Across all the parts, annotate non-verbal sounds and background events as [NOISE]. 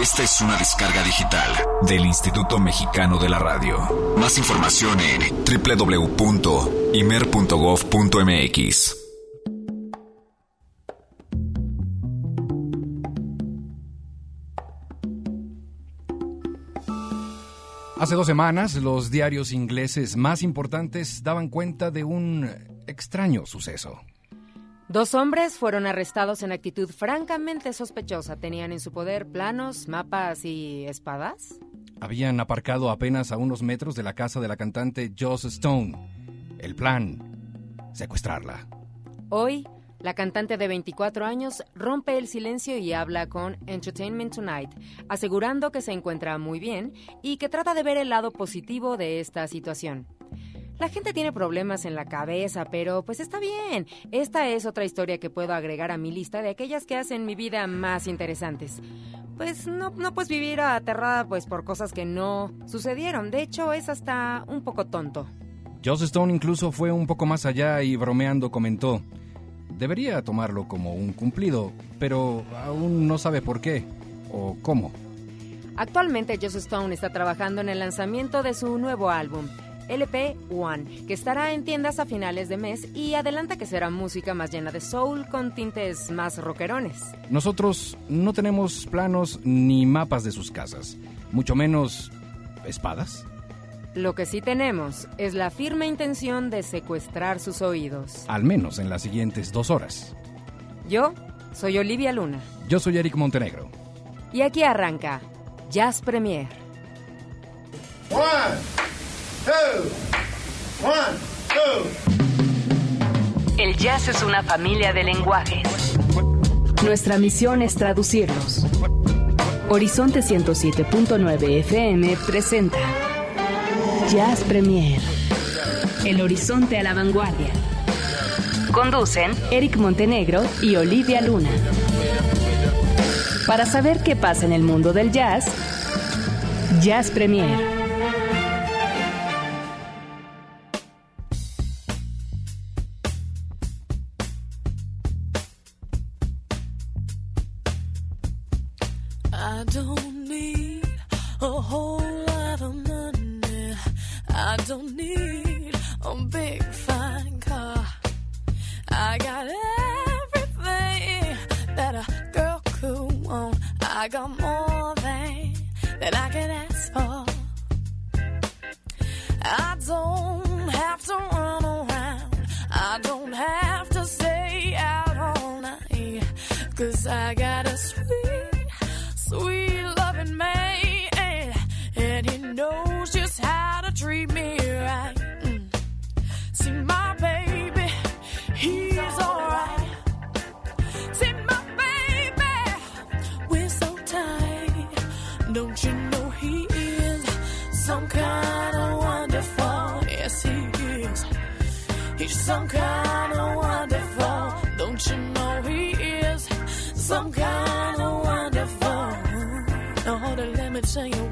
Esta es una descarga digital del Instituto Mexicano de la Radio. Más información en www.imer.gov.mx. Hace dos semanas, los diarios ingleses más importantes daban cuenta de un extraño suceso. Dos hombres fueron arrestados en actitud francamente sospechosa. ¿Tenían en su poder planos, mapas y espadas? Habían aparcado apenas a unos metros de la casa de la cantante Joss Stone. El plan, secuestrarla. Hoy, la cantante de 24 años rompe el silencio y habla con Entertainment Tonight, asegurando que se encuentra muy bien y que trata de ver el lado positivo de esta situación. La gente tiene problemas en la cabeza, pero pues está bien. Esta es otra historia que puedo agregar a mi lista de aquellas que hacen mi vida más interesantes. Pues no, no puedes vivir aterrada pues por cosas que no sucedieron. De hecho, es hasta un poco tonto. Joss Stone incluso fue un poco más allá y bromeando comentó, debería tomarlo como un cumplido, pero aún no sabe por qué o cómo. Actualmente Joss Stone está trabajando en el lanzamiento de su nuevo álbum. LP One, que estará en tiendas a finales de mes y adelanta que será música más llena de soul con tintes más rockerones. Nosotros no tenemos planos ni mapas de sus casas, mucho menos espadas. Lo que sí tenemos es la firme intención de secuestrar sus oídos. Al menos en las siguientes dos horas. Yo soy Olivia Luna. Yo soy Eric Montenegro. Y aquí arranca Jazz Premier. El jazz es una familia de lenguajes. Nuestra misión es traducirlos. Horizonte 107.9 FM presenta Jazz Premier. El horizonte a la vanguardia. Conducen Eric Montenegro y Olivia Luna. Para saber qué pasa en el mundo del jazz, Jazz Premier.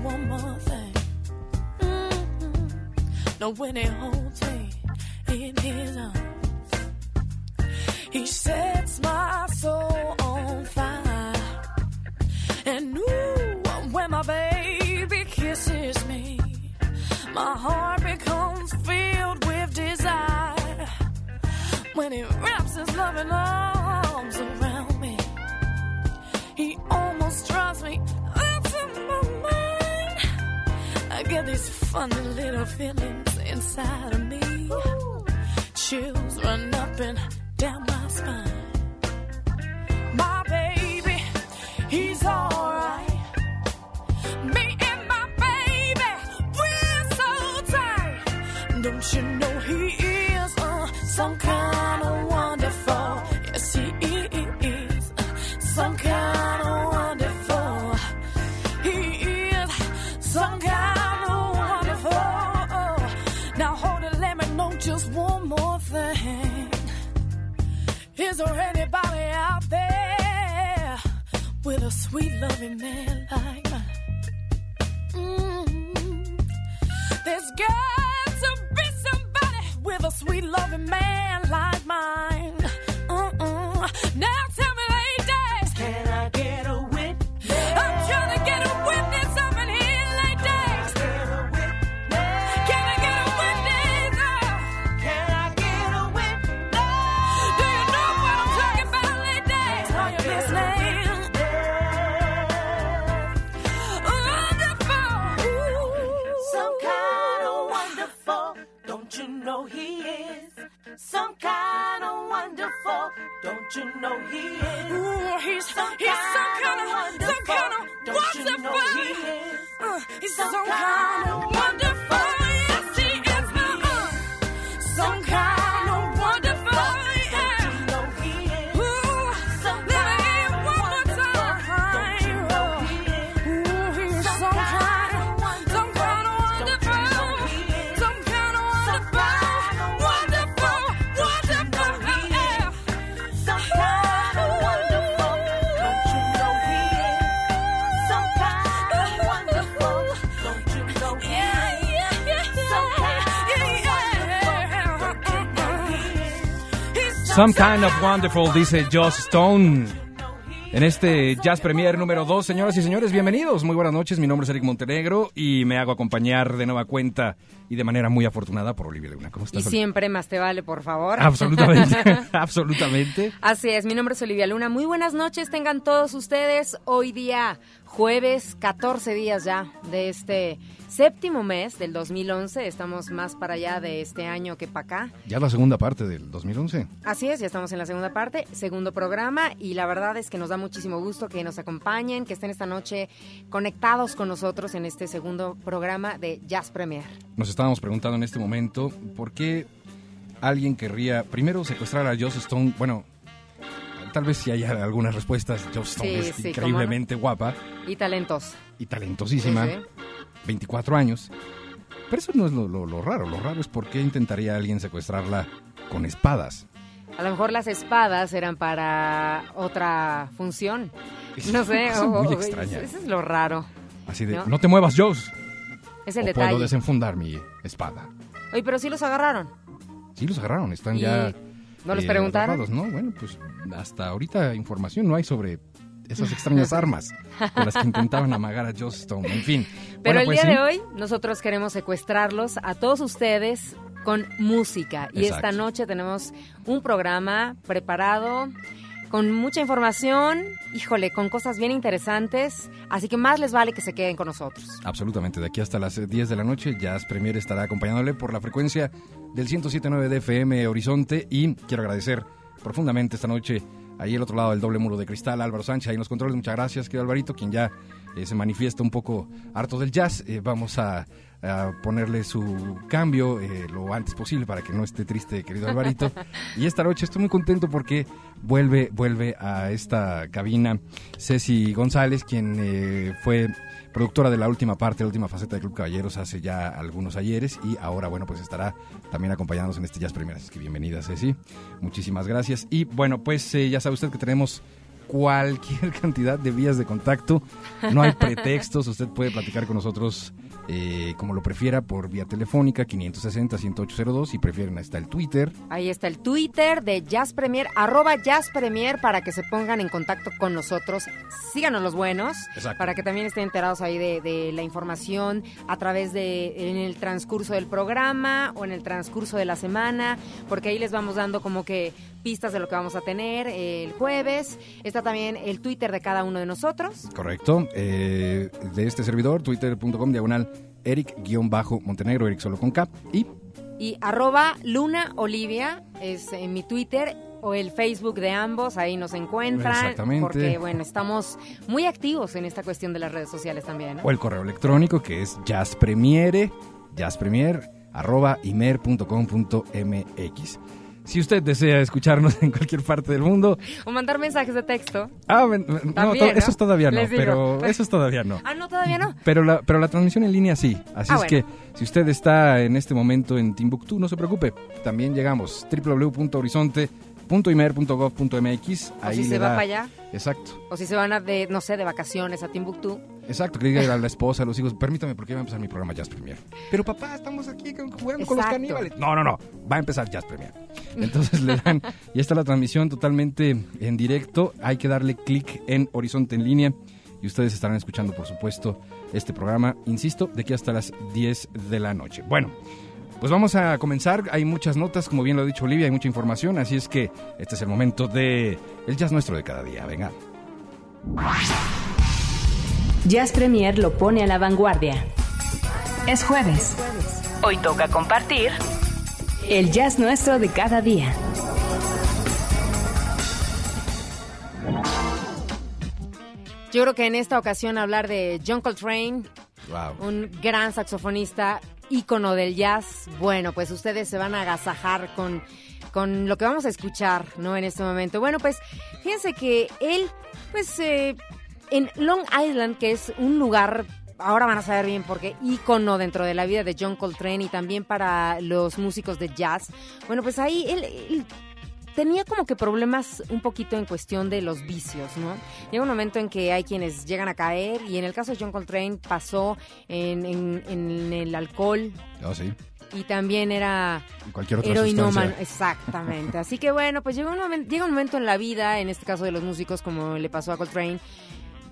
One more thing. Mm-hmm. When he holds me in his arms, he sets my soul on fire. And ooh, when my baby kisses me, my heart becomes filled with desire. When he wraps his loving arms around me, he almost drives me I get these funny little feelings inside of me. Chills run up and down my spine. My baby, he's alright. Me and my baby, we're so tight. Don't you know he is uh, some kind of wonderful? Is there anybody out there with a sweet loving man like mine? Mm. There's got to be somebody with a sweet loving man like mine. Uh-uh. Now you know he is? Ooh, he's some he's some kind of some kind of wonderful. Uh, he's some kind Some kind of wonderful, dice Joss Stone. En este Jazz Premier número 2, señoras y señores, bienvenidos. Muy buenas noches, mi nombre es Eric Montenegro y me hago acompañar de nueva cuenta y de manera muy afortunada por Olivia Luna. ¿Cómo Y estás? siempre más te vale, por favor. Absolutamente, [LAUGHS] [LAUGHS] absolutamente. Así es, mi nombre es Olivia Luna. Muy buenas noches tengan todos ustedes. Hoy día, jueves, 14 días ya de este séptimo mes del 2011. Estamos más para allá de este año que para acá. Ya la segunda parte del 2011. Así es, ya estamos en la segunda parte, segundo programa y la verdad es que nos da muchísimo gusto que nos acompañen, que estén esta noche conectados con nosotros en este segundo programa de Jazz Premier. Nos estábamos preguntando en este momento por qué alguien querría primero secuestrar a Joss Stone. Bueno, tal vez si haya algunas respuestas. Joss Stone Sí, es sí, increíblemente guapa Y talentos. y talentosísima. Sí, sí. 24 años. Pero eso no es lo, lo- lo raro. Lo raro es por qué intentaría alguien secuestrarla con espadas. A lo mejor las espadas eran para otra función. No sé, Es muy extraña. eso es lo raro. Así de, ¿No? no, te muevas, Joss. Es el o detalle. puedo desenfundar mi espada. Oye, pero sí los agarraron. Sí, los agarraron. Están Y ya... ¿No les eh, preguntaron? atrapados, ¿no? Bueno, pues hasta ahorita información no hay sobre esas extrañas [LAUGHS] armas con las que intentaban amagar a Joss Stone. En fin. Pero Bueno, el pues, día sí. de hoy nosotros queremos secuestrarlos a todos ustedes con música. Y Exacto. esta noche tenemos un programa preparado con mucha información, híjole, con cosas bien interesantes. Así que más les vale que se queden con nosotros. Absolutamente, de aquí hasta las eh, 10 de la noche, Jazz Premier estará acompañándole por la frecuencia del 107.9 de FM Horizonte y quiero agradecer profundamente esta noche ahí al otro lado del doble muro de cristal, Álvaro Sánchez, ahí en los controles, muchas gracias, querido Alvarito, quien ya eh, se manifiesta un poco harto del jazz. Eh, vamos a, a ponerle su cambio eh, lo antes posible para que no esté triste, querido Alvarito. [LAUGHS] y esta noche estoy muy contento porque vuelve, vuelve a esta cabina Ceci González, quien eh, fue productora de la última parte, la última faceta de Club Caballeros hace ya algunos ayeres y ahora, bueno, pues estará también acompañándonos en este Jazz Primeras. Así que bienvenida, Ceci. Muchísimas gracias. Y bueno, pues eh, ya sabe usted que tenemos cualquier [LAUGHS] cantidad de vías de contacto. No hay pretextos. Usted puede platicar con nosotros eh, como lo prefiera por vía telefónica 560-1802. Si prefieren, ahí está el Twitter. Ahí está el Twitter de Jazz Premier, arroba Jazz Premier, para que se pongan en contacto con nosotros. Síganos los buenos, Exacto. para que también estén enterados ahí de, de la información a través de, en el transcurso del programa o en el transcurso de la semana, porque ahí les vamos dando como que pistas de lo que vamos a tener eh, el jueves. Está también el Twitter de cada uno de nosotros. Correcto. Eh, de este servidor, twitter.com diagonal Eric-Montenegro, Eric solo con K. Y Y arroba Luna Olivia es en mi Twitter o el Facebook de ambos, ahí nos encuentran. Exactamente. Porque, bueno, estamos muy activos en esta cuestión de las redes sociales también. ¿no? o el correo electrónico que es jazzpremiere, jazzpremier, arroba imer.com.mx. Si usted desea escucharnos [LAUGHS] en cualquier parte del mundo, O mandar mensajes de texto. ah, ven- no, También, to- eso ¿no? es todavía no, digo. pero eso es todavía no. Ah, no, todavía no. Pero la, pero la transmisión en línea sí. Así Ah, es bueno. que si usted está en este momento en Timbuktu, no se preocupe. También llegamos www.horizonte.imer.gov.mx. O si se va para allá. Exacto. O si se van a de, no sé, de vacaciones a Timbuktu. Exacto, que diga a la esposa, a los hijos, permítame porque va a empezar mi programa Jazz Premier. Pero papá, estamos aquí jugando con los caníbales. No, no, no, va a empezar Jazz Premier. Entonces le dan, [LAUGHS] y está la transmisión totalmente en directo, hay que darle clic en Horizonte en línea y ustedes estarán escuchando, por supuesto, este programa, insisto, de aquí hasta las 10 de la noche. Bueno. Pues vamos a comenzar, hay muchas notas, como bien lo ha dicho Olivia, hay mucha información, así es que este es el momento de el jazz nuestro de cada día. Venga. Jazz Premier lo pone a la vanguardia. Es jueves. Hoy toca compartir el jazz nuestro de cada día. Yo creo que en esta ocasión hablar de John Coltrane, Wow. un gran saxofonista, ícono del jazz, bueno, pues ustedes se van a agasajar con, con lo que vamos a escuchar, ¿no? En este momento. Bueno, pues fíjense que él, pues eh, en Long Island, que es un lugar... Ahora van a saber bien por qué, ícono dentro de la vida de John Coltrane y también para los músicos de jazz. Bueno, pues ahí él tenía como que problemas un poquito en cuestión de los vicios, ¿no? Llega un momento en que hay quienes llegan a caer y en el caso de John Coltrane pasó en, en- en el alcohol Oh, sí. y también era cualquier otra heroinómano. Exactamente. Así que bueno, pues llega un, momento, llega un momento en la vida, en este caso de los músicos como le pasó a Coltrane,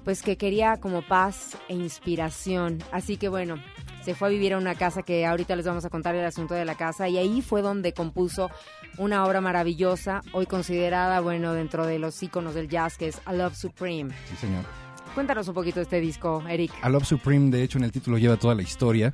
pues que quería como paz e inspiración. Así que bueno, se fue a vivir a una casa que ahorita les vamos a contar el asunto de la casa y ahí fue donde compuso una obra maravillosa, hoy considerada, bueno, dentro de los íconos del jazz, que es A Love Supreme. Sí, señor. Cuéntanos un poquito de este disco, Eric. A Love Supreme, de hecho, en el título lleva toda la historia.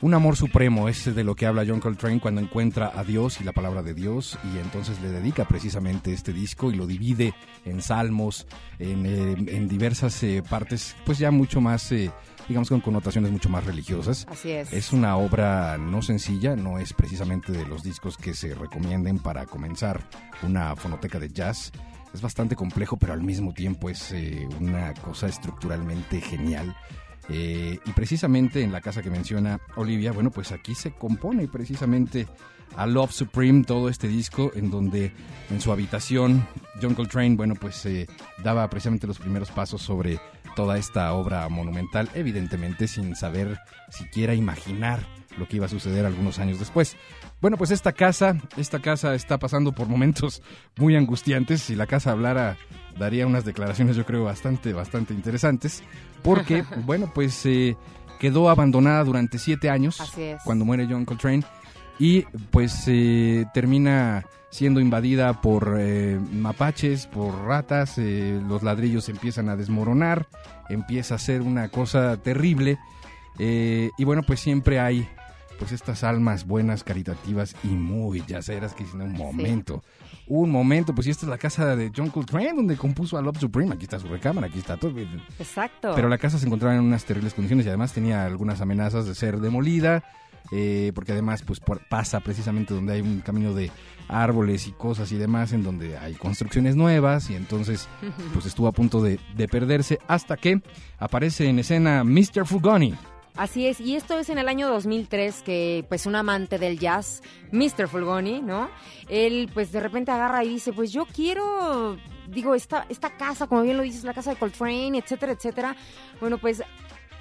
Un amor supremo es de lo que habla John Coltrane cuando encuentra a Dios y la palabra de Dios y entonces le dedica precisamente este disco y lo divide en salmos, en, eh, en diversas eh, partes, pues ya mucho más, eh, digamos con connotaciones mucho más religiosas. Así es. Es una obra no sencilla, no es precisamente de los discos que se recomienden para comenzar una fonoteca de jazz. Es bastante complejo, pero al mismo tiempo es eh, una cosa estructuralmente genial. Eh, y precisamente en la casa que menciona Olivia, bueno, pues aquí se compone precisamente a Love Supreme todo este disco en donde en su habitación John Coltrane, bueno, pues eh, daba precisamente los primeros pasos sobre toda esta obra monumental, evidentemente sin saber siquiera imaginar lo que iba a suceder algunos años después. Bueno, pues esta casa, esta casa está pasando por momentos muy angustiantes. Si la casa hablara, daría unas declaraciones, yo creo, bastante, bastante interesantes. Porque, [LAUGHS] bueno, pues eh, quedó abandonada durante siete años Así es. cuando muere John Coltrane y pues eh, termina siendo invadida por eh, mapaches, por ratas, eh, los ladrillos empiezan a desmoronar, empieza a ser una cosa terrible eh, y bueno pues siempre hay pues estas almas buenas, caritativas y muy yaceras que dicen un momento, un momento, pues esta es la casa de John Coltrane donde compuso a Love Supreme, aquí está su recámara, aquí está todo. Exacto. Pero la casa se encontraba en unas terribles condiciones y además tenía algunas amenazas de ser demolida, eh, porque además pues por- pasa precisamente donde hay un camino de árboles y cosas y demás, en donde hay construcciones nuevas y entonces pues estuvo a punto de, de perderse hasta que aparece en escena Mr. Fugoni. Así es, y esto es en el año 2003 que pues un amante del jazz, Mr. Fulgoni, ¿no? Él pues de repente agarra y dice, pues yo quiero, digo, esta, esta casa, como bien lo dices, la casa de Coltrane, etcétera, etcétera. Bueno, pues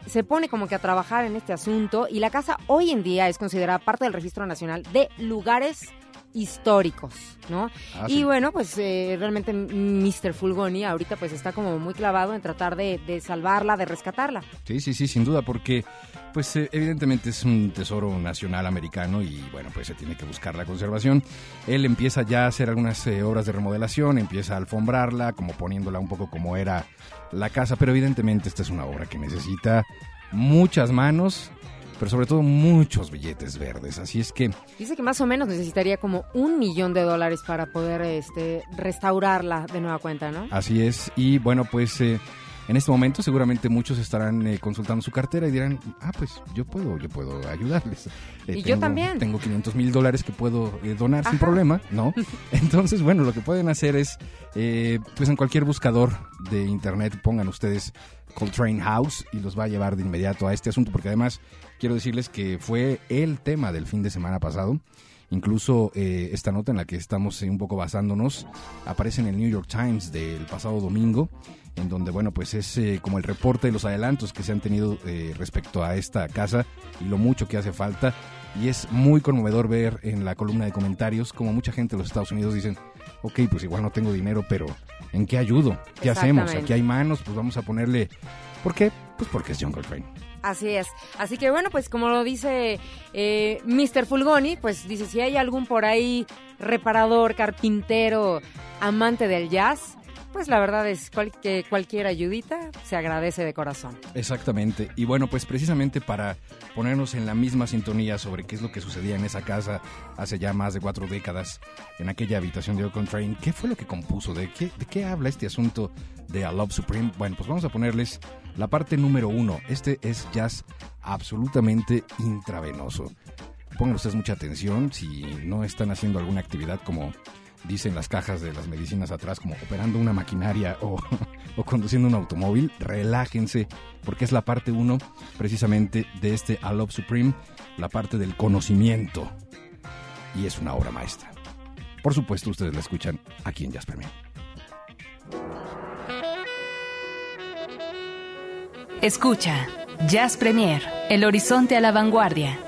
se pone como que a trabajar en este asunto y la casa hoy en día es considerada parte del Registro Nacional de Lugares Históricos, ¿no? Ah, y sí. bueno, pues eh, realmente Mr. Fulgoni ahorita pues está como muy clavado en tratar de, de salvarla, de rescatarla. Sí, sí, sí, sin duda, porque pues eh, evidentemente es un tesoro nacional americano y bueno, pues se tiene que buscar la conservación. Él empieza ya a hacer algunas eh, obras de remodelación, empieza a alfombrarla, como poniéndola un poco como era la casa, pero evidentemente esta es una obra que necesita muchas manos, pero sobre todo muchos billetes verdes. Así es que Dice que más o menos necesitaría como un millón de dólares para poder este, restaurarla de nueva cuenta, ¿no? Así es, y bueno, pues eh, en este momento seguramente muchos estarán eh, consultando su cartera y dirán, ah, pues yo puedo, yo puedo ayudarles. Eh, Y yo tengo- también. Tengo 500 mil dólares que puedo eh, donar sin problema, ¿no? [LAUGHS] Entonces, bueno, lo que pueden hacer es, eh, pues en cualquier buscador de internet pongan ustedes Coltrane House y los va a llevar de inmediato a este asunto, porque además quiero decirles que fue el tema del fin de semana pasado. Incluso eh, esta nota en la que estamos eh, un poco basándonos aparece en el New York Times del pasado domingo, en donde, bueno, pues es eh, como el reporte de los adelantos que se han tenido eh, respecto a esta casa y lo mucho que hace falta. Y es muy conmovedor ver en la columna de comentarios como mucha gente de los Estados Unidos dicen, ok, pues igual no tengo dinero, pero ¿en qué ayudo? ¿Qué hacemos? Aquí hay manos, pues vamos a ponerle... ¿Por qué? Pues porque es John Coltrane. Así es. Así que bueno, pues como lo dice eh, Mr. Fulgoni, pues dice, si hay algún por ahí reparador, carpintero, amante del jazz, pues la verdad es que cualquier ayudita se agradece de corazón. Exactamente. Y bueno, pues precisamente para ponernos en la misma sintonía sobre qué es lo que sucedía en esa casa hace ya más de cuatro décadas, en aquella habitación de Oakland Train, ¿qué fue lo que compuso? ¿De qué, ¿De qué habla este asunto de A Love Supreme? Bueno, pues vamos a ponerles la parte número uno. Este es jazz absolutamente intravenoso. Pongan ustedes mucha atención si no están haciendo alguna actividad como dicen las cajas de las medicinas atrás, como operando una maquinaria o, [LAUGHS] conduciendo un automóvil, relájense, porque es la parte uno precisamente de este A Love Supreme, la parte del conocimiento. Y es una obra maestra. Por supuesto, ustedes la escuchan aquí en Jazz Premier. Escucha, Jazz Premier, el horizonte a la vanguardia.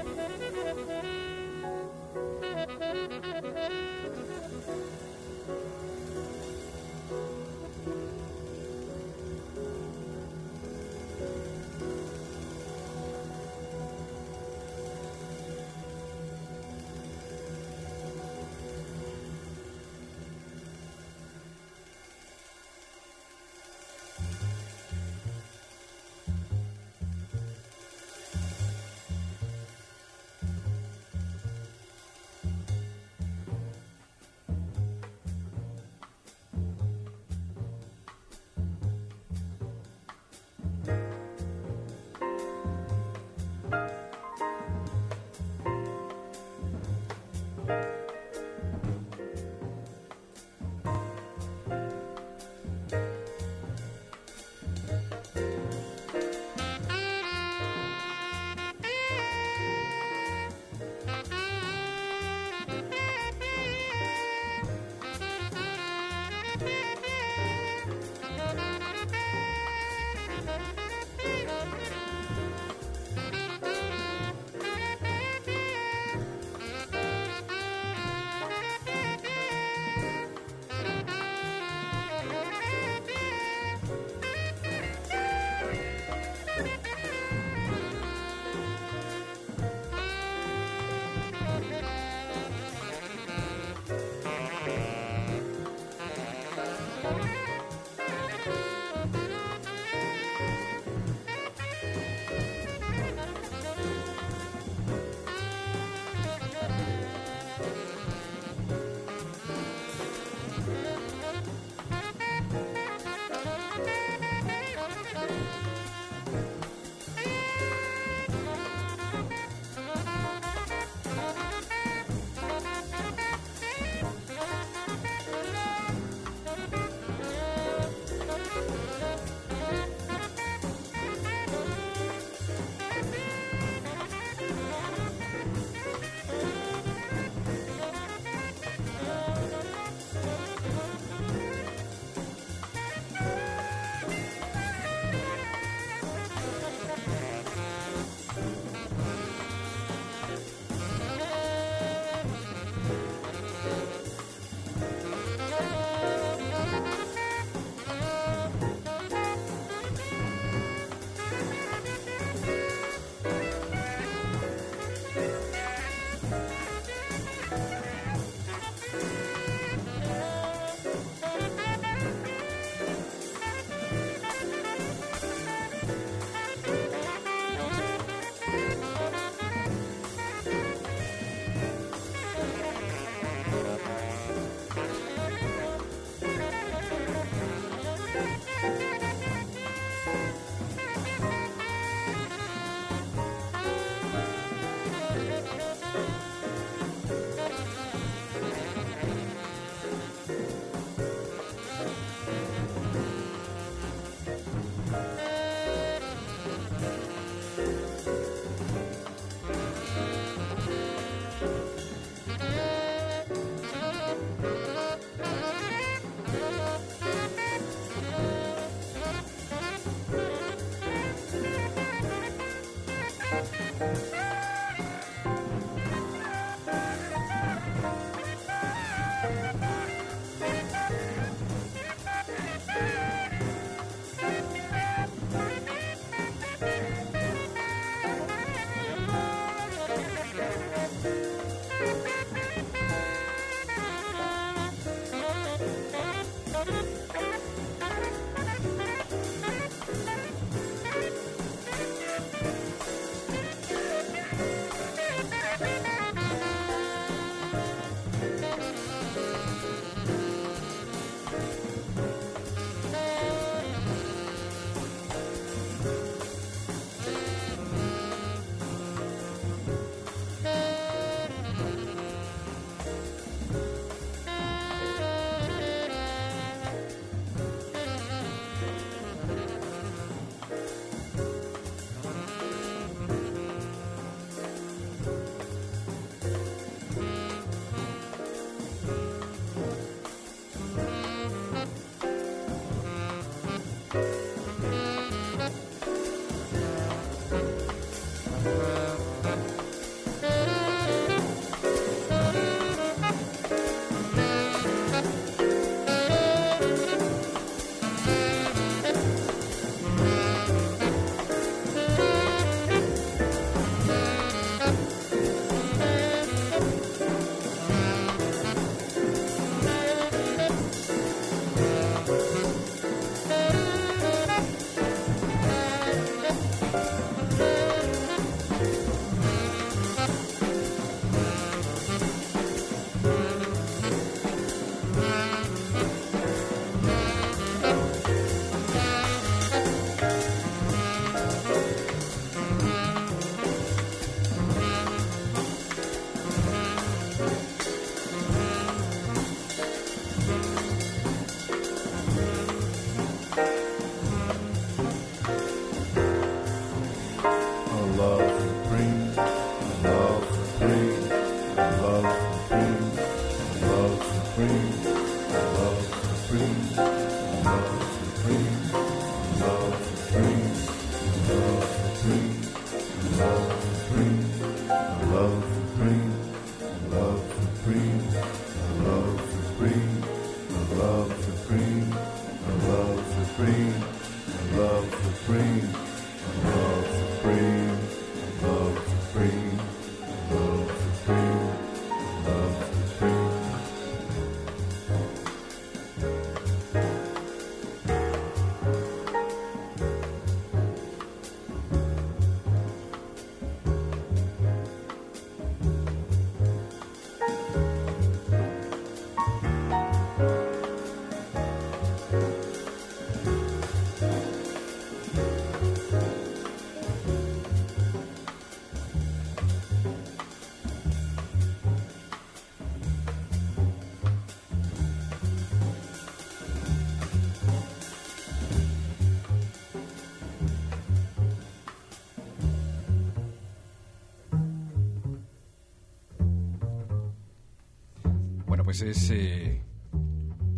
Pues es eh,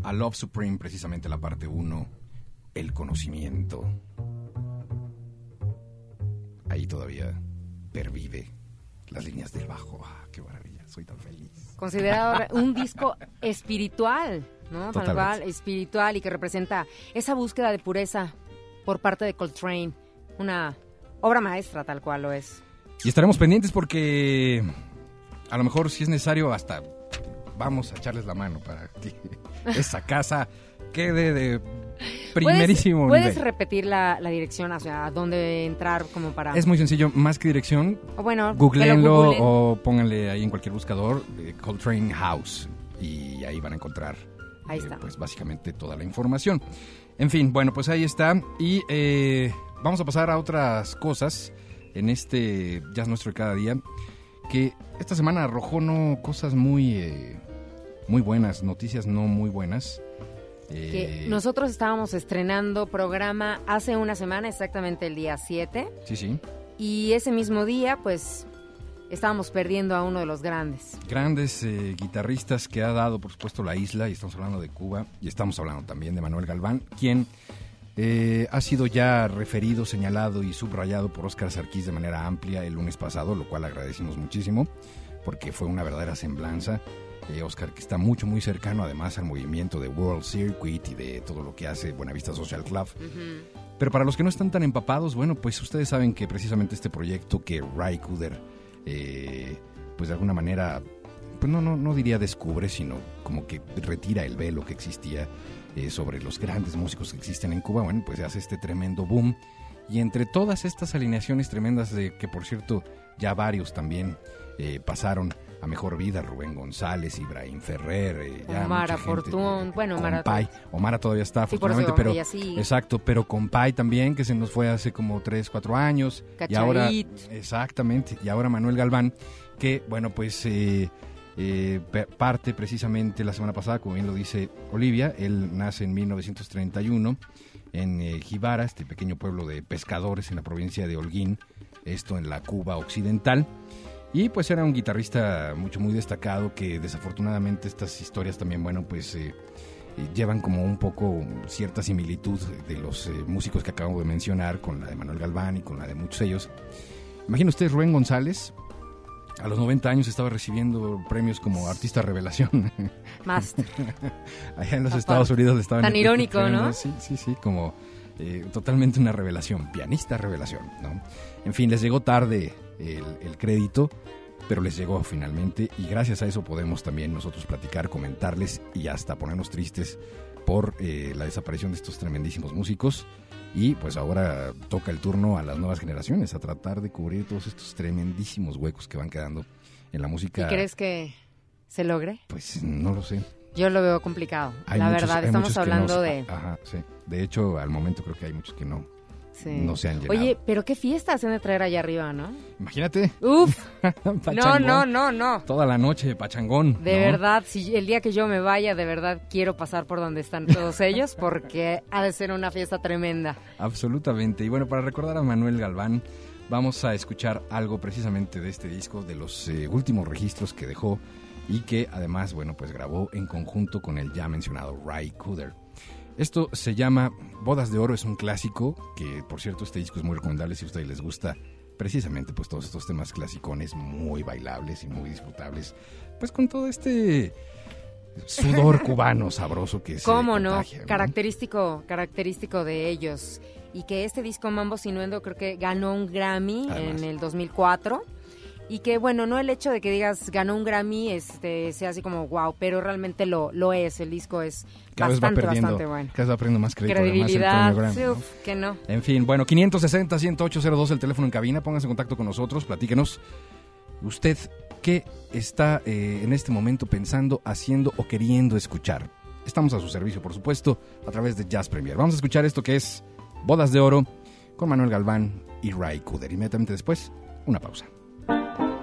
A Love Supreme, precisamente la parte 1, el conocimiento. Ahí todavía pervive las líneas del bajo. Ah, qué maravilla, soy tan feliz. Considerado un disco espiritual, ¿no? Tal cual, espiritual y que representa esa búsqueda de pureza por parte de Coltrane. Una obra maestra, tal cual lo es. Y estaremos pendientes porque a lo mejor si es necesario hasta vamos a echarles la mano para que [LAUGHS] esa casa quede de primerísimo ¿Puedes, puedes nivel. repetir la, la dirección, o sea, a dónde entrar como para... Es muy sencillo, más que dirección, o bueno, googleenlo googleen. o pónganle ahí en cualquier buscador eh, Coltrane House y ahí van a encontrar Ahí eh, está. pues básicamente toda la información. En fin, bueno, pues ahí está y eh, vamos a pasar a otras cosas en este Jazz Nuestro de cada día que esta semana arrojó no cosas muy eh, muy buenas, noticias no muy buenas. Que Eh, nosotros estábamos estrenando programa hace una semana, exactamente el día 7, Sí, sí. y ese mismo día, pues, estábamos perdiendo a uno de los grandes. grandes eh, guitarristas que ha dado, por supuesto, la isla, y estamos hablando de Cuba, y estamos hablando también de Manuel Galván, quien eh, ha sido ya referido, señalado y subrayado por Óscar Sarkis de manera amplia el lunes pasado, lo cual agradecimos muchísimo, porque fue una verdadera semblanza. Eh, Oscar, que está mucho, muy cercano además al movimiento de World Circuit y de todo lo que hace Buenavista Social Club. Pero para los que no están tan empapados, bueno, pues ustedes saben que precisamente este proyecto que Ray Cooder, eh, pues de alguna manera, pues no, no, no diría descubre, sino como que retira el velo que existía eh, sobre los grandes músicos que existen en Cuba, bueno, pues hace este tremendo boom. Y entre todas estas alineaciones tremendas de que, por cierto, ya varios también eh, pasaron a mejor vida, Rubén González, Ibrahim Ferrer, eh, ya Omar gente, Afortún, bueno, Omar Compay. Omar todavía está, Sí, afortunadamente, pero exacto, pero Compay también, que se nos fue hace como 3, 4 años. Y ahora, Cacharit. exactamente, y ahora Manuel Galván, que, bueno, pues eh, eh, parte precisamente la semana pasada, como bien lo dice Olivia, él nace en 1931 en eh, Jibara, este pequeño pueblo de pescadores en la provincia de Holguín, esto en la Cuba occidental. Y pues era un guitarrista mucho, muy destacado que desafortunadamente estas historias también, bueno, pues eh, llevan como un poco cierta similitud de los eh, músicos que acabo de mencionar con la de Manuel Galván y con la de muchos ellos. Imagina usted Rubén González, a los 90 años estaba recibiendo premios como artista revelación. [LAUGHS] Más. [LAUGHS] Allá en los Aparte. Estados Unidos le estaban Tan irónico, ¿no? Sí, sí, sí, como eh, totalmente una revelación, pianista revelación, ¿no? En fin, les llegó tarde el, el crédito, pero les llegó finalmente y gracias a eso podemos también nosotros platicar, comentarles y hasta ponernos tristes por eh, la desaparición de estos tremendísimos músicos. Y pues ahora toca el turno a las nuevas generaciones a tratar de cubrir todos estos tremendísimos huecos que van quedando en la ¿Y música. crees que se logre? Pues no lo sé. Yo lo veo complicado. Hay la muchos- verdad, estamos no hablando de... Ajá, sí. De hecho, al momento creo que hay muchos que no, sí. no se han llegado. Oye, pero qué fiestas se han de traer allá arriba, ¿no? Imagínate. Uf, [LAUGHS] no, no, no, no. Toda la noche, pachangón. De ¿no? verdad, si el día que yo me vaya, de verdad quiero pasar por donde están todos ellos porque ha de ser una fiesta tremenda. Absolutamente. Y bueno, para recordar a Manuel Galván, vamos a escuchar algo precisamente de este disco, de los eh, últimos registros que dejó y que además, bueno, pues grabó en conjunto con el ya mencionado Ray Cooder. Esto se llama Bodas de Oro, es un clásico, que por cierto este disco es muy recomendable si a ustedes les gusta precisamente pues todos estos temas clasicones muy bailables y muy disfrutables, pues con todo este sudor [LAUGHS] cubano sabroso que se ¿Cómo no? contagia, Característico, característico de ellos. Y que este disco Mambo Sinuendo creo que ganó un Grammy Además. en el 2004. Y que bueno, no el hecho de que digas ganó un Grammy este sea así como wow, pero realmente lo, lo es. El disco es cada vez va bastante, bastante bueno. cada vez va perdiendo más crédito, Credibilidad, que no. En fin, bueno, 560-10802 el teléfono en cabina, pónganse en contacto con nosotros, platíquenos. Usted, ¿qué está eh, en este momento pensando, haciendo o queriendo escuchar? Estamos a su servicio, por supuesto, a través de Jazz Premier. Vamos a escuchar esto que es Bodas de Oro con Manuel Galván y Ray Cooder. Inmediatamente después, una pausa. Thank you.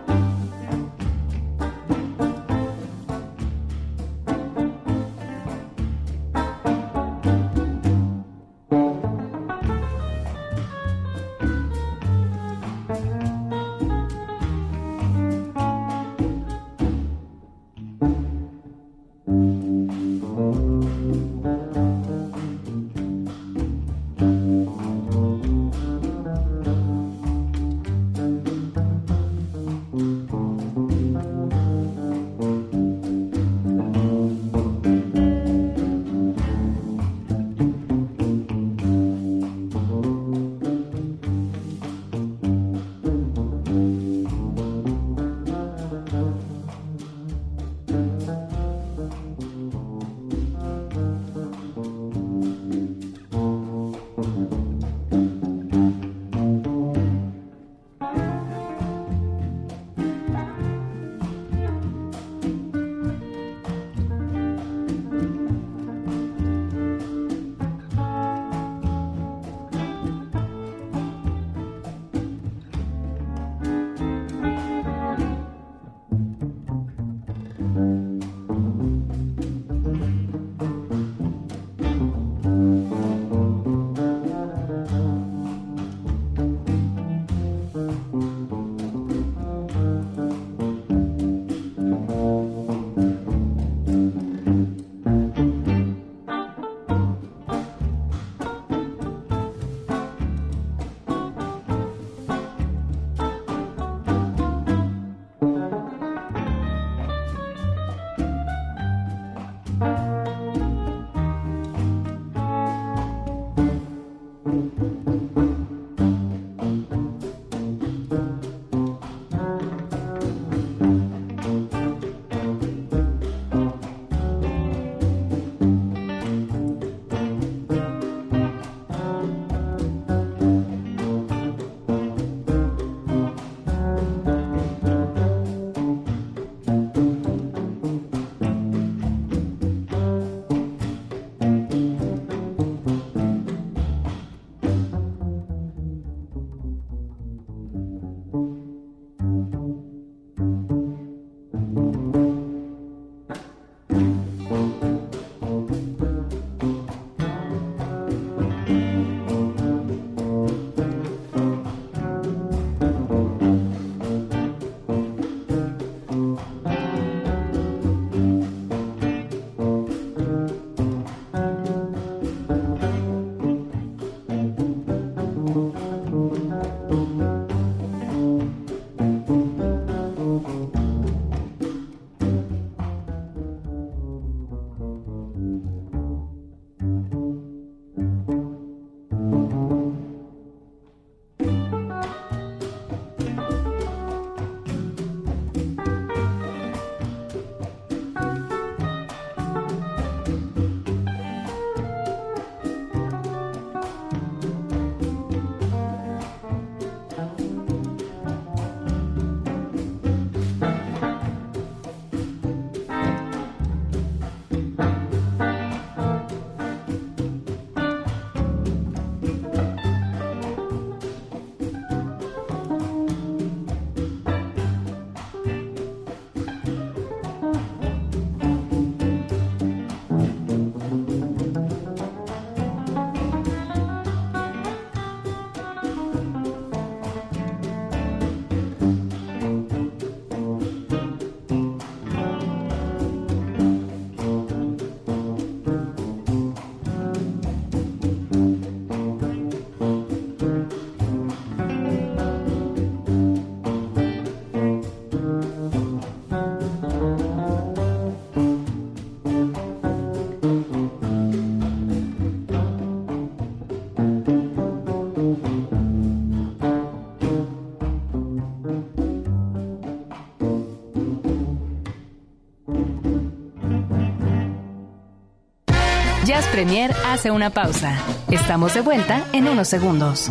Premier hace una pausa. Estamos de vuelta en unos segundos.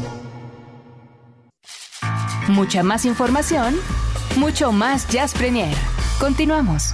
Mucha más información, mucho más Jazz Premier. Continuamos.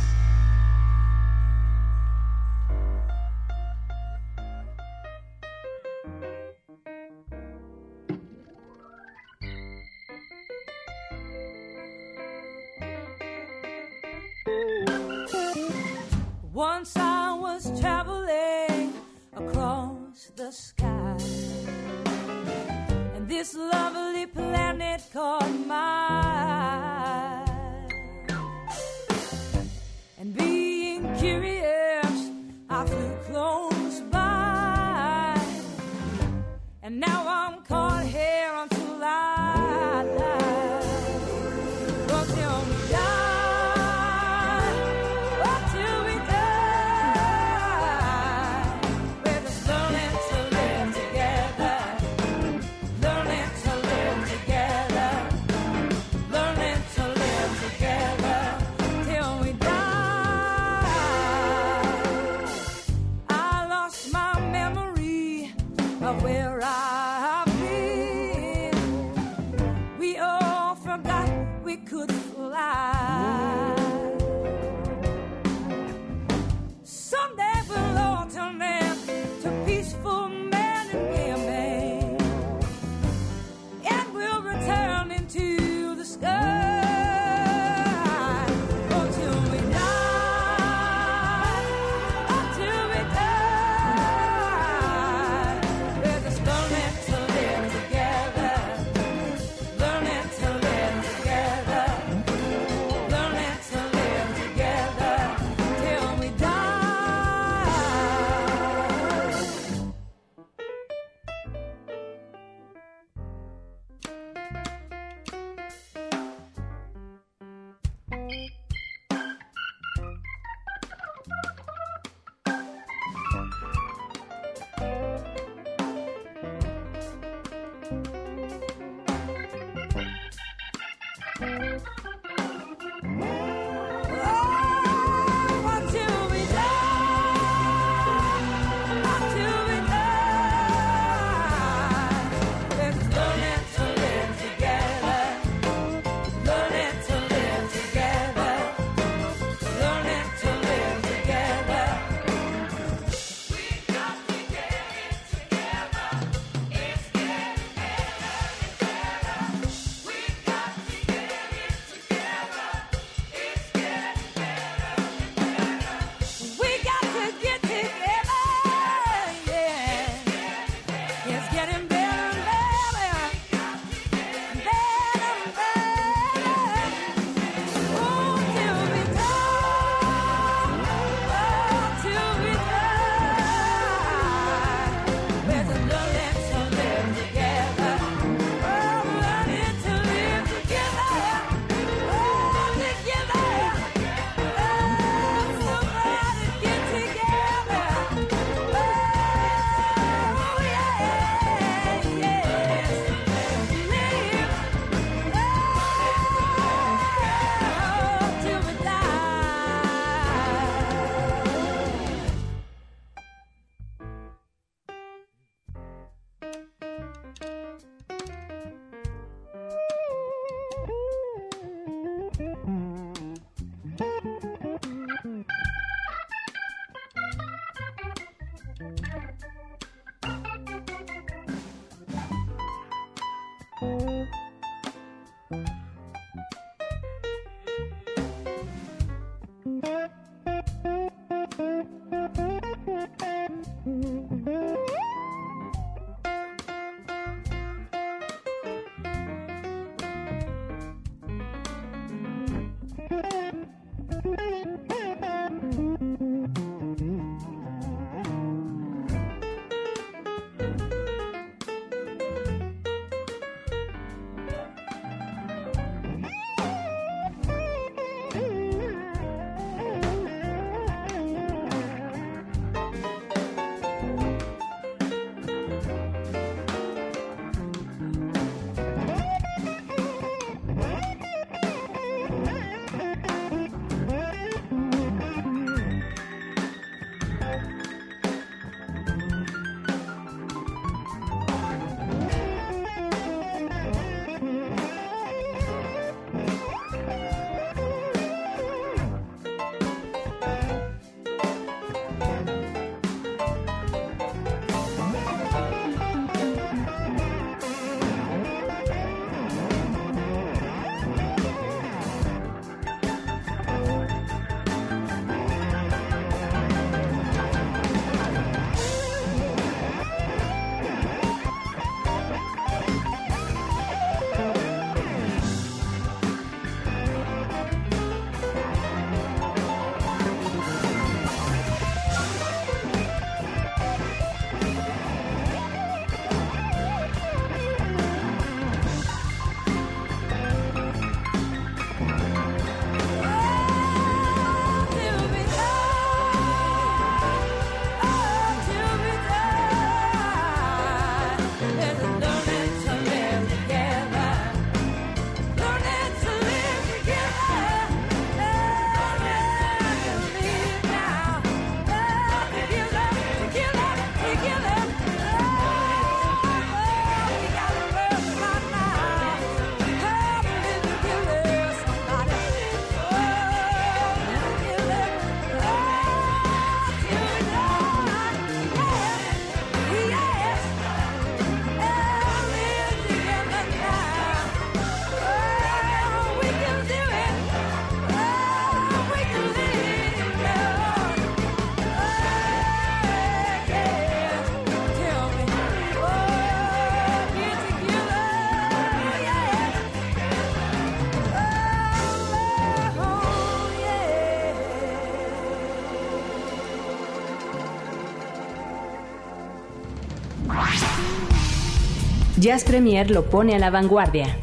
Jazz Premier lo pone a la vanguardia.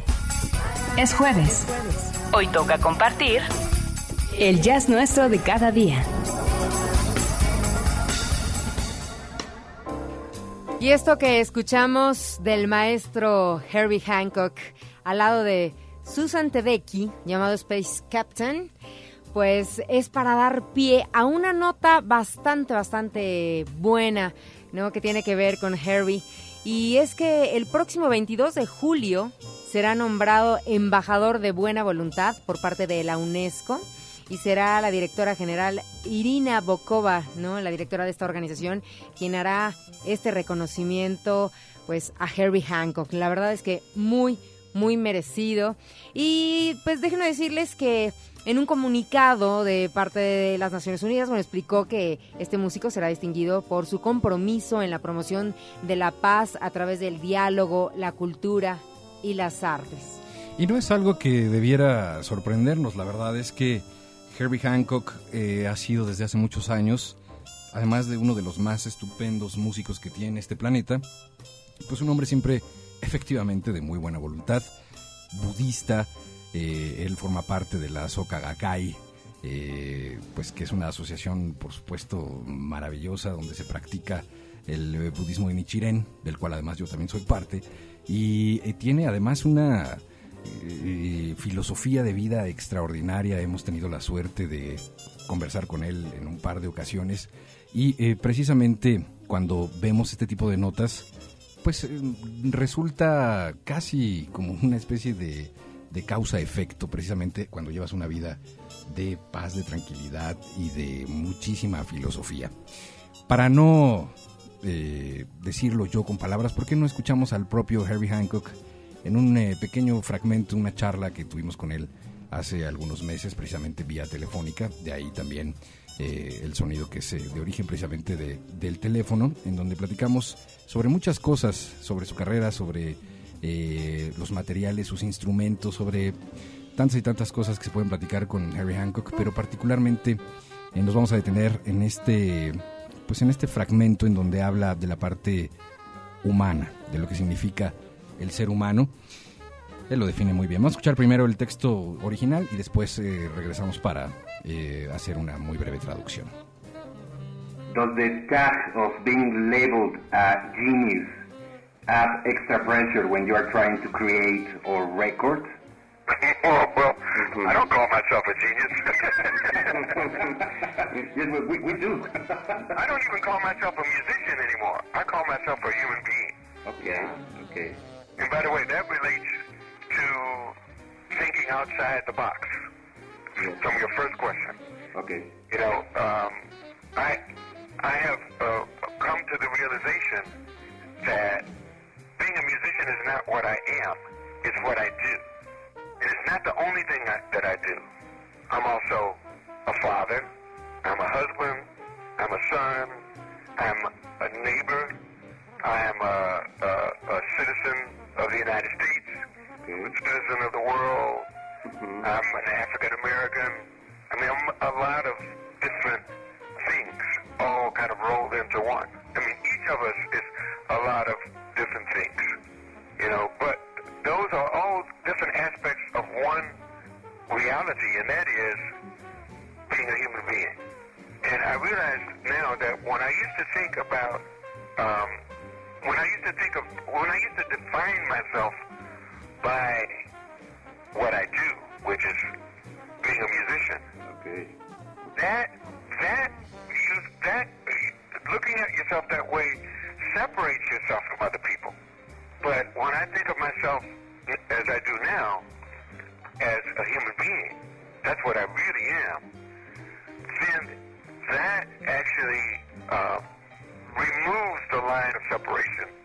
Es jueves. Hoy toca compartir el jazz nuestro de cada día. Y esto que escuchamos del maestro Herbie Hancock al lado de Susan Tedeki, llamado Space Captain, pues es para dar pie a una nota bastante, bastante buena, ¿no? Que tiene que ver con Herbie. Y es que el próximo 22 de julio será nombrado embajador de buena voluntad por parte de la UNESCO y será la directora general Irina Bokova, ¿no? La directora de esta organización, quien hará este reconocimiento pues a Herbie Hancock. La verdad es que muy muy merecido. Y pues déjenme decirles que en un comunicado de parte de las Naciones Unidas, bueno, explicó que este músico será distinguido por su compromiso en la promoción de la paz a través del diálogo, la cultura y las artes. Y no es algo que debiera sorprendernos, la verdad es que Herbie Hancock eh, ha sido desde hace muchos años, además de uno de los más estupendos músicos que tiene este planeta, pues un hombre siempre efectivamente de muy buena voluntad, budista, eh, él forma parte de la Soka Gakkai, eh, pues que es una asociación por supuesto maravillosa donde se practica el budismo de Nichiren, del cual además yo también soy parte, y tiene además una eh, filosofía de vida extraordinaria. Hemos tenido la suerte de conversar con él en un par de ocasiones y eh, precisamente cuando vemos este tipo de notas, pues eh, resulta casi como una especie de, de causa-efecto, precisamente cuando llevas una vida de paz, de tranquilidad y de muchísima filosofía. Para no decirlo yo con palabras, ¿por qué no escuchamos al propio Herbie Hancock en un eh, pequeño fragmento, una charla que tuvimos con él hace algunos meses, precisamente vía telefónica, de ahí también eh, el sonido que es eh, de origen precisamente de, del teléfono, en donde platicamos sobre muchas cosas, sobre su carrera, sobre los materiales, sus instrumentos, sobre tantas y tantas cosas que se pueden platicar con Harry Hancock, pero particularmente nos vamos a detener en este, pues en este fragmento en donde habla de la parte humana, de lo que significa el ser humano. Él lo define muy bien. Vamos a escuchar primero el texto original y después eh, regresamos para eh, hacer una muy breve traducción. Does the task of being labeled a genius add extra pressure when you are trying to create or record? [LAUGHS] oh, well, I don't call myself a genius. [LAUGHS] yes, we, we do. I don't even call myself a musician anymore. I call myself a human being. Okay, okay. And by the way, that relates to thinking outside the box. From your first question. Okay. You know, um, I I have uh, come to the realization that being a musician is not what I am; it's what I do. And it's not the only thing I, that I do. I'm also a father. I'm a husband. I'm a son. I'm a neighbor. I am a, a, a citizen of the United States, a citizen of the world. Mm-hmm. I'm an African American. I mean, a lot of different things all kind of rolled into one. I mean, each of us is a lot of different things, you know, but those are all different aspects of one reality, and that is being a human being. And I realize now that when I used to think about um, when I used to think of when I used to define myself by what I do, which is being a musician. Okay. That that you that looking at yourself that way separates yourself from other people. But when I think of myself as I do now, as a human being, that's what I really am. Then that actually uh, removes the line of separation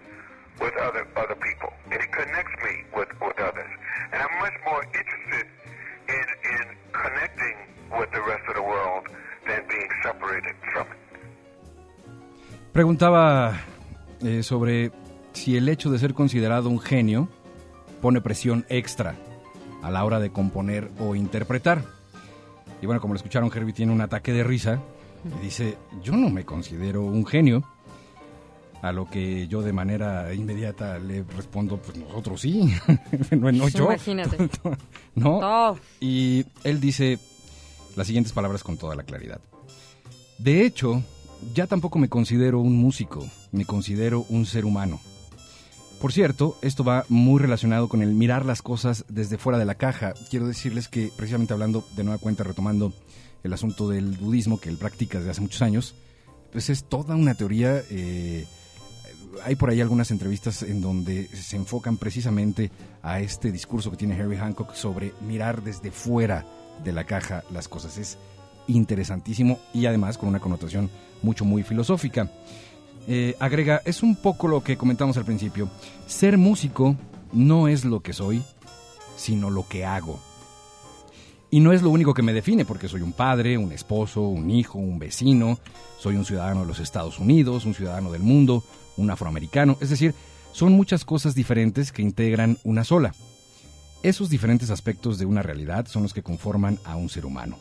Preguntaba eh, sobre si el hecho de ser considerado un genio pone presión extra a la hora de componer o interpretar. Y bueno, como lo escucharon, Herbie tiene un ataque de risa y dice, yo no me considero un genio, A lo que yo de manera inmediata le respondo, pues nosotros sí, [LAUGHS] no, no yo. Imagínate. [LAUGHS] ¿No? Oh. Y él dice las siguientes palabras con toda la claridad. De hecho, ya tampoco me considero un músico, me considero un ser humano. Por cierto, esto va muy relacionado con el mirar las cosas desde fuera de la caja. Quiero decirles que, precisamente hablando de nueva cuenta, retomando el asunto del budismo que él practica desde hace muchos años, pues es toda una teoría. eh, hay por ahí algunas entrevistas en donde se enfocan precisamente a este discurso que tiene Harry Hancock sobre mirar desde fuera de la caja las cosas. Es interesantísimo y además con una connotación mucho, muy filosófica. Eh, agrega, es un poco lo que comentamos al principio. Ser músico no es lo que soy, sino lo que hago. Y no es lo único que me define, porque soy un padre, un esposo, un hijo, un vecino, soy un ciudadano de los Estados Unidos, un ciudadano del mundo, un afroamericano. Es decir, son muchas cosas diferentes que integran una sola. Esos diferentes aspectos de una realidad son los que conforman a un ser humano.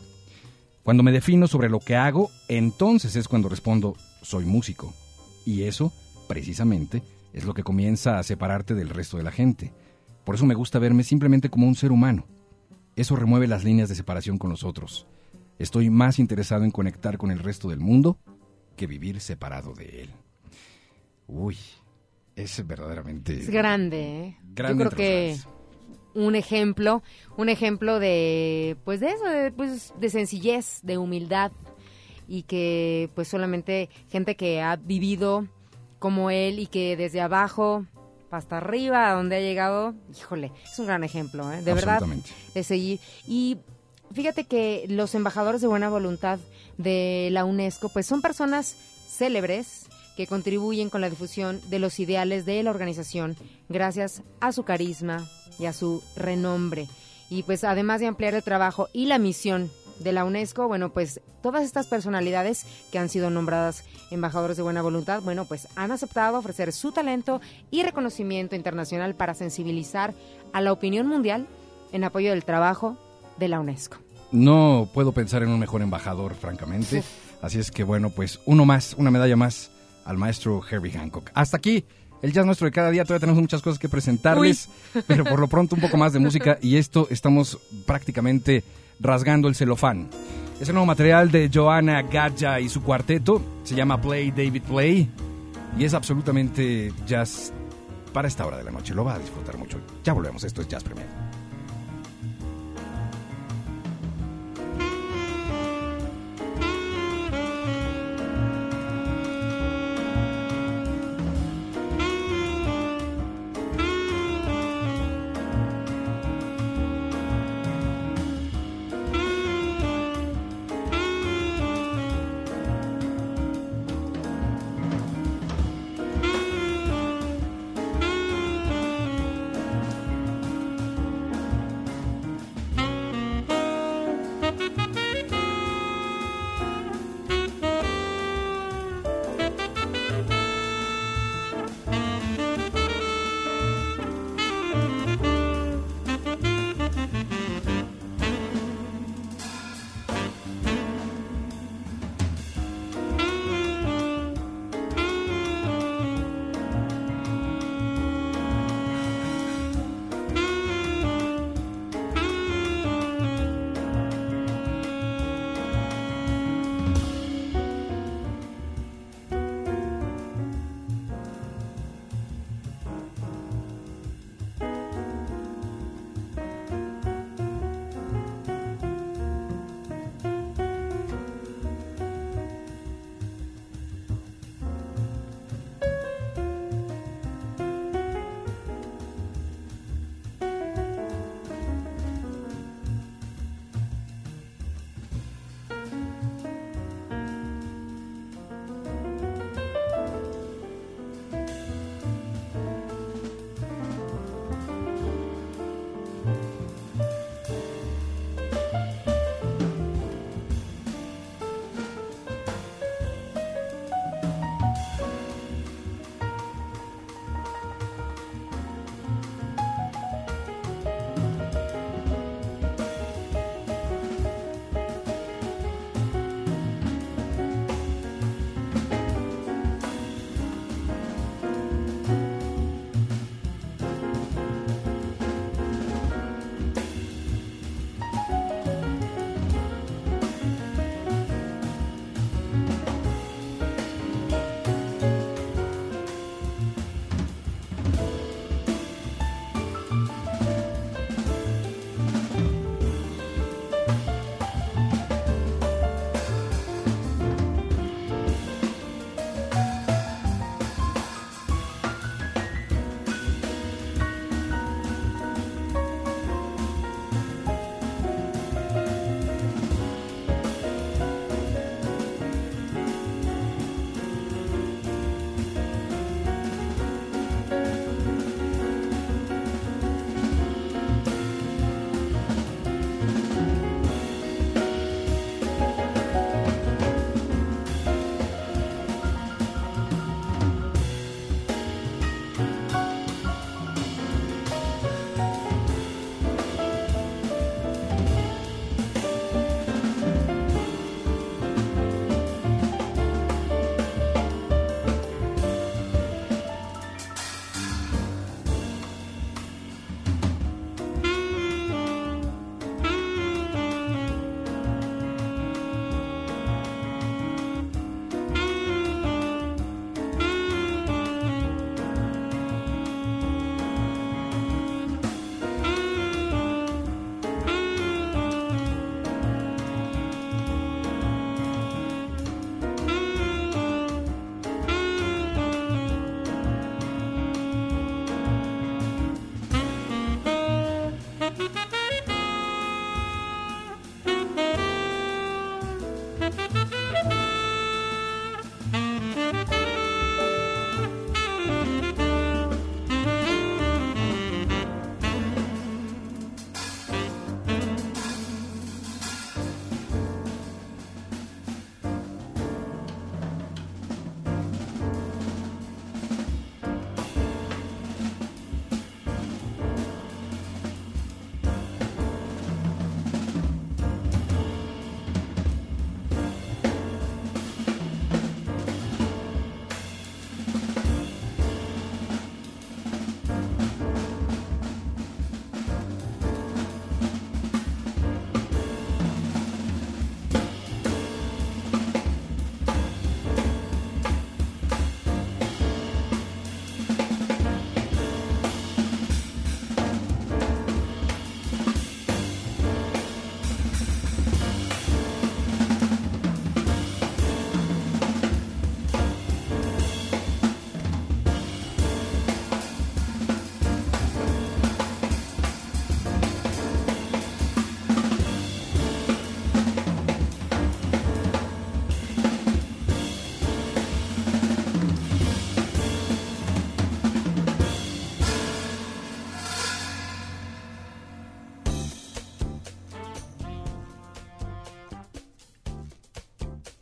Cuando me defino sobre lo que hago, entonces es cuando respondo, soy músico. Y eso, precisamente, es lo que comienza a separarte del resto de la gente. Por eso me gusta verme simplemente como un ser humano. Eso remueve las líneas de separación con los otros. Estoy más interesado en conectar con el resto del mundo que vivir separado de él. Uy, es verdaderamente... Es grande, ¿eh? Grande Yo creo que. Un ejemplo, un ejemplo de, pues de eso, de, pues, de sencillez, de humildad y que pues solamente gente que ha vivido como él y que desde abajo hasta arriba, a donde ha llegado, híjole, es un gran ejemplo, ¿eh? de verdad, de seguir. Y fíjate que los embajadores de buena voluntad de la UNESCO, pues son personas célebres que contribuyen con la difusión de los ideales de la organización gracias a su carisma y a su renombre. Y pues además de ampliar el trabajo y la misión de la UNESCO, bueno, pues todas estas personalidades que han sido nombradas embajadores de buena voluntad, bueno, pues han aceptado ofrecer su talento y reconocimiento internacional para sensibilizar a la opinión mundial en apoyo del trabajo de la UNESCO. No puedo pensar en un mejor embajador, francamente. Así es que bueno, pues uno más, una medalla más al maestro Herbie Hancock. Hasta aquí, el jazz nuestro de cada día. Todavía tenemos muchas cosas que presentarles, pero por lo pronto un poco más de [LAUGHS] música y esto estamos prácticamente rasgando el celofán. Es el nuevo material de Joanna Gadja y su cuarteto. Se llama Play David Play y es absolutamente jazz para esta hora de la noche. Lo va a disfrutar mucho. Ya volvemos. Esto es Jazz Premier.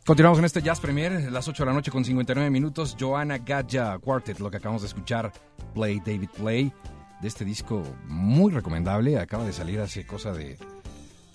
Continuamos en este Jazz Premier, las 8 de la noche con 59 minutos. Joanna Gadja Quartet, lo que acabamos de escuchar, Play David Play, de este disco muy recomendable. Acaba de salir hace cosa de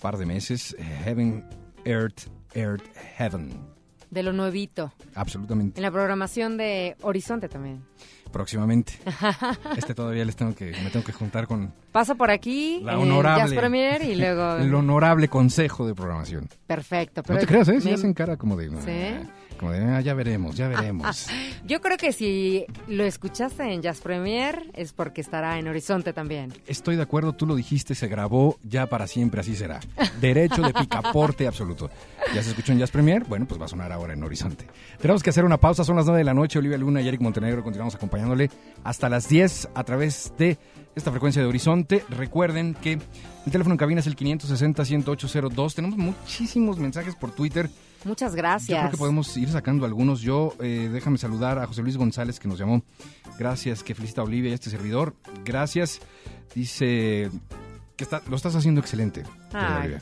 par de meses. Heaven, Earth, Earth, Heaven. De lo nuevito. Absolutamente. En la programación de Horizonte también. Próximamente. [LAUGHS] Este todavía les tengo que, me tengo que juntar con Pasa por aquí, la en honorable. Premier y luego... [LAUGHS] el honorable consejo de programación. Perfecto. No pero te creas, ¿eh? Sí me- hacen cara como de... ¿Sí? Como de, "Ah, ya veremos, ya veremos. [LAUGHS] Yo creo que si lo escuchaste en Jazz Premier es porque estará en Horizonte también. Estoy de acuerdo, tú lo dijiste, se grabó ya para siempre, así será. Derecho de picaporte [LAUGHS] absoluto. Ya se escuchó en Jazz Premier, bueno, pues va a sonar ahora en Horizonte. Tenemos que hacer una pausa, son las 9 de la noche, Olivia Luna y Eric Montenegro continuamos acompañándole hasta las 10 a través de esta frecuencia de Horizonte. Recuerden que el teléfono en cabina es el 560-10802. Tenemos muchísimos mensajes por Twitter. Muchas Yo gracias. creo que podemos ir sacando algunos. Yo, eh, déjame saludar a José Luis González que nos llamó. Gracias, que felicita a Olivia y a este servidor. Gracias. Dice que está, lo estás haciendo excelente. Ay.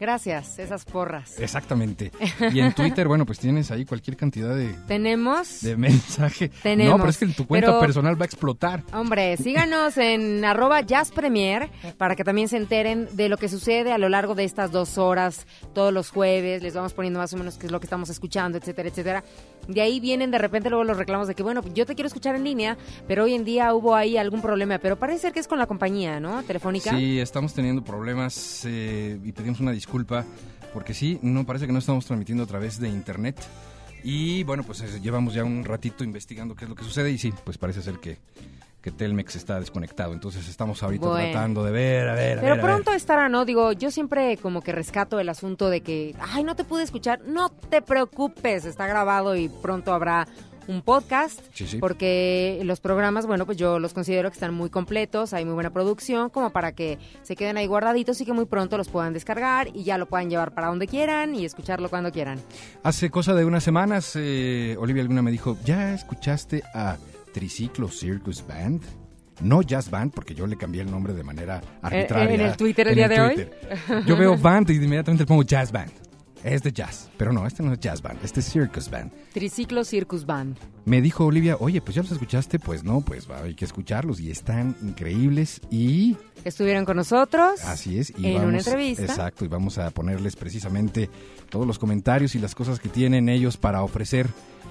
Gracias, esas porras. Exactamente. Y en [LAUGHS] Twitter, bueno, pues tienes ahí cualquier cantidad de, Tenemos... de mensaje. Tenemos, No, pero es que tu cuenta pero- personal va a explotar. Hombre, síganos en [LAUGHS] arroba Jazz Premier para que también se enteren de lo que sucede a lo largo de estas dos horas, todos los jueves, les vamos poniendo más o menos qué es lo que estamos escuchando, etcétera, etcétera. De ahí vienen de repente luego los reclamos de que, bueno, yo te quiero escuchar en línea, pero hoy en día hubo ahí algún problema, pero parece ser que es con la compañía, ¿no? Telefónica. Sí, estamos teniendo problemas eh, y pedimos una disculpa porque sí, no parece que no estamos transmitiendo a través de internet. Y bueno, pues eh, llevamos ya un ratito investigando qué es lo que sucede y sí, pues parece ser que, que Telmex está desconectado. Entonces estamos ahorita Bueno. tratando de ver, a ver, a Pero ver, a ver. pronto estará, ¿no? Digo, yo siempre como que rescato el asunto de que, ay, no te pude escuchar. No te preocupes, está grabado y pronto habrá un podcast. Sí, sí. Porque los programas, bueno, pues yo los considero que están muy completos, hay muy buena producción, como para que se queden ahí guardaditos y que muy pronto los puedan descargar y ya lo puedan llevar para donde quieran y escucharlo cuando quieran. Hace cosa de unas semanas, eh, Olivia alguna me dijo, ¿ya escuchaste a Triciclo Circus Band? No Jazz Band, porque yo le cambié el nombre de manera arbitraria. Eh, en el Twitter el día de hoy? Yo veo [LAUGHS] Band y inmediatamente le pongo Jazz Band. Es de jazz, pero no, este no es Jazz Band, este es Circus Band. Triciclo Circus Band. Me dijo Olivia, oye, pues ya los escuchaste, pues no, pues va, hay que escucharlos y están increíbles y Estuvieron con nosotros. Así es. Y en vamos, una entrevista. Exacto, y vamos a ponerles precisamente todos los comentarios y las cosas que tienen ellos para ofrecer.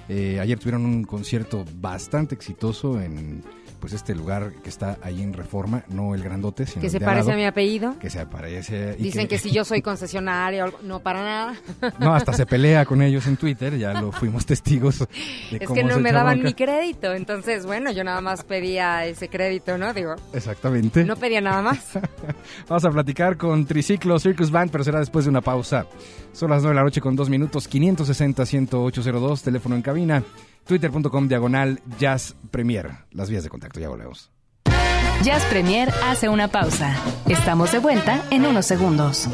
Eh, ayer tuvieron un concierto bastante exitoso en pues este lugar que está ahí en Reforma, no el grandote, sino Que el se de parece lado, a mi apellido. Que se parece. Dicen que si yo soy concesionaria. No, para nada. [LAUGHS] No, hasta se pelea con ellos en Twitter, ya lo fuimos testigos de Es cómo que no me daban bronca. mi crédito, entonces bueno, yo nada más pedía ese crédito, ¿no? Digo, Exactamente. no pedía nada más. [LAUGHS] Vamos a platicar con Triciclo Circus Band, pero será después de una pausa. Son las 9 de la noche con 2 minutos, 560-10802, teléfono en cabina, twitter.com diagonal Jazz Premier. Las vías de contacto, ya volvemos. Jazz Premier hace una pausa. Estamos de vuelta en unos segundos.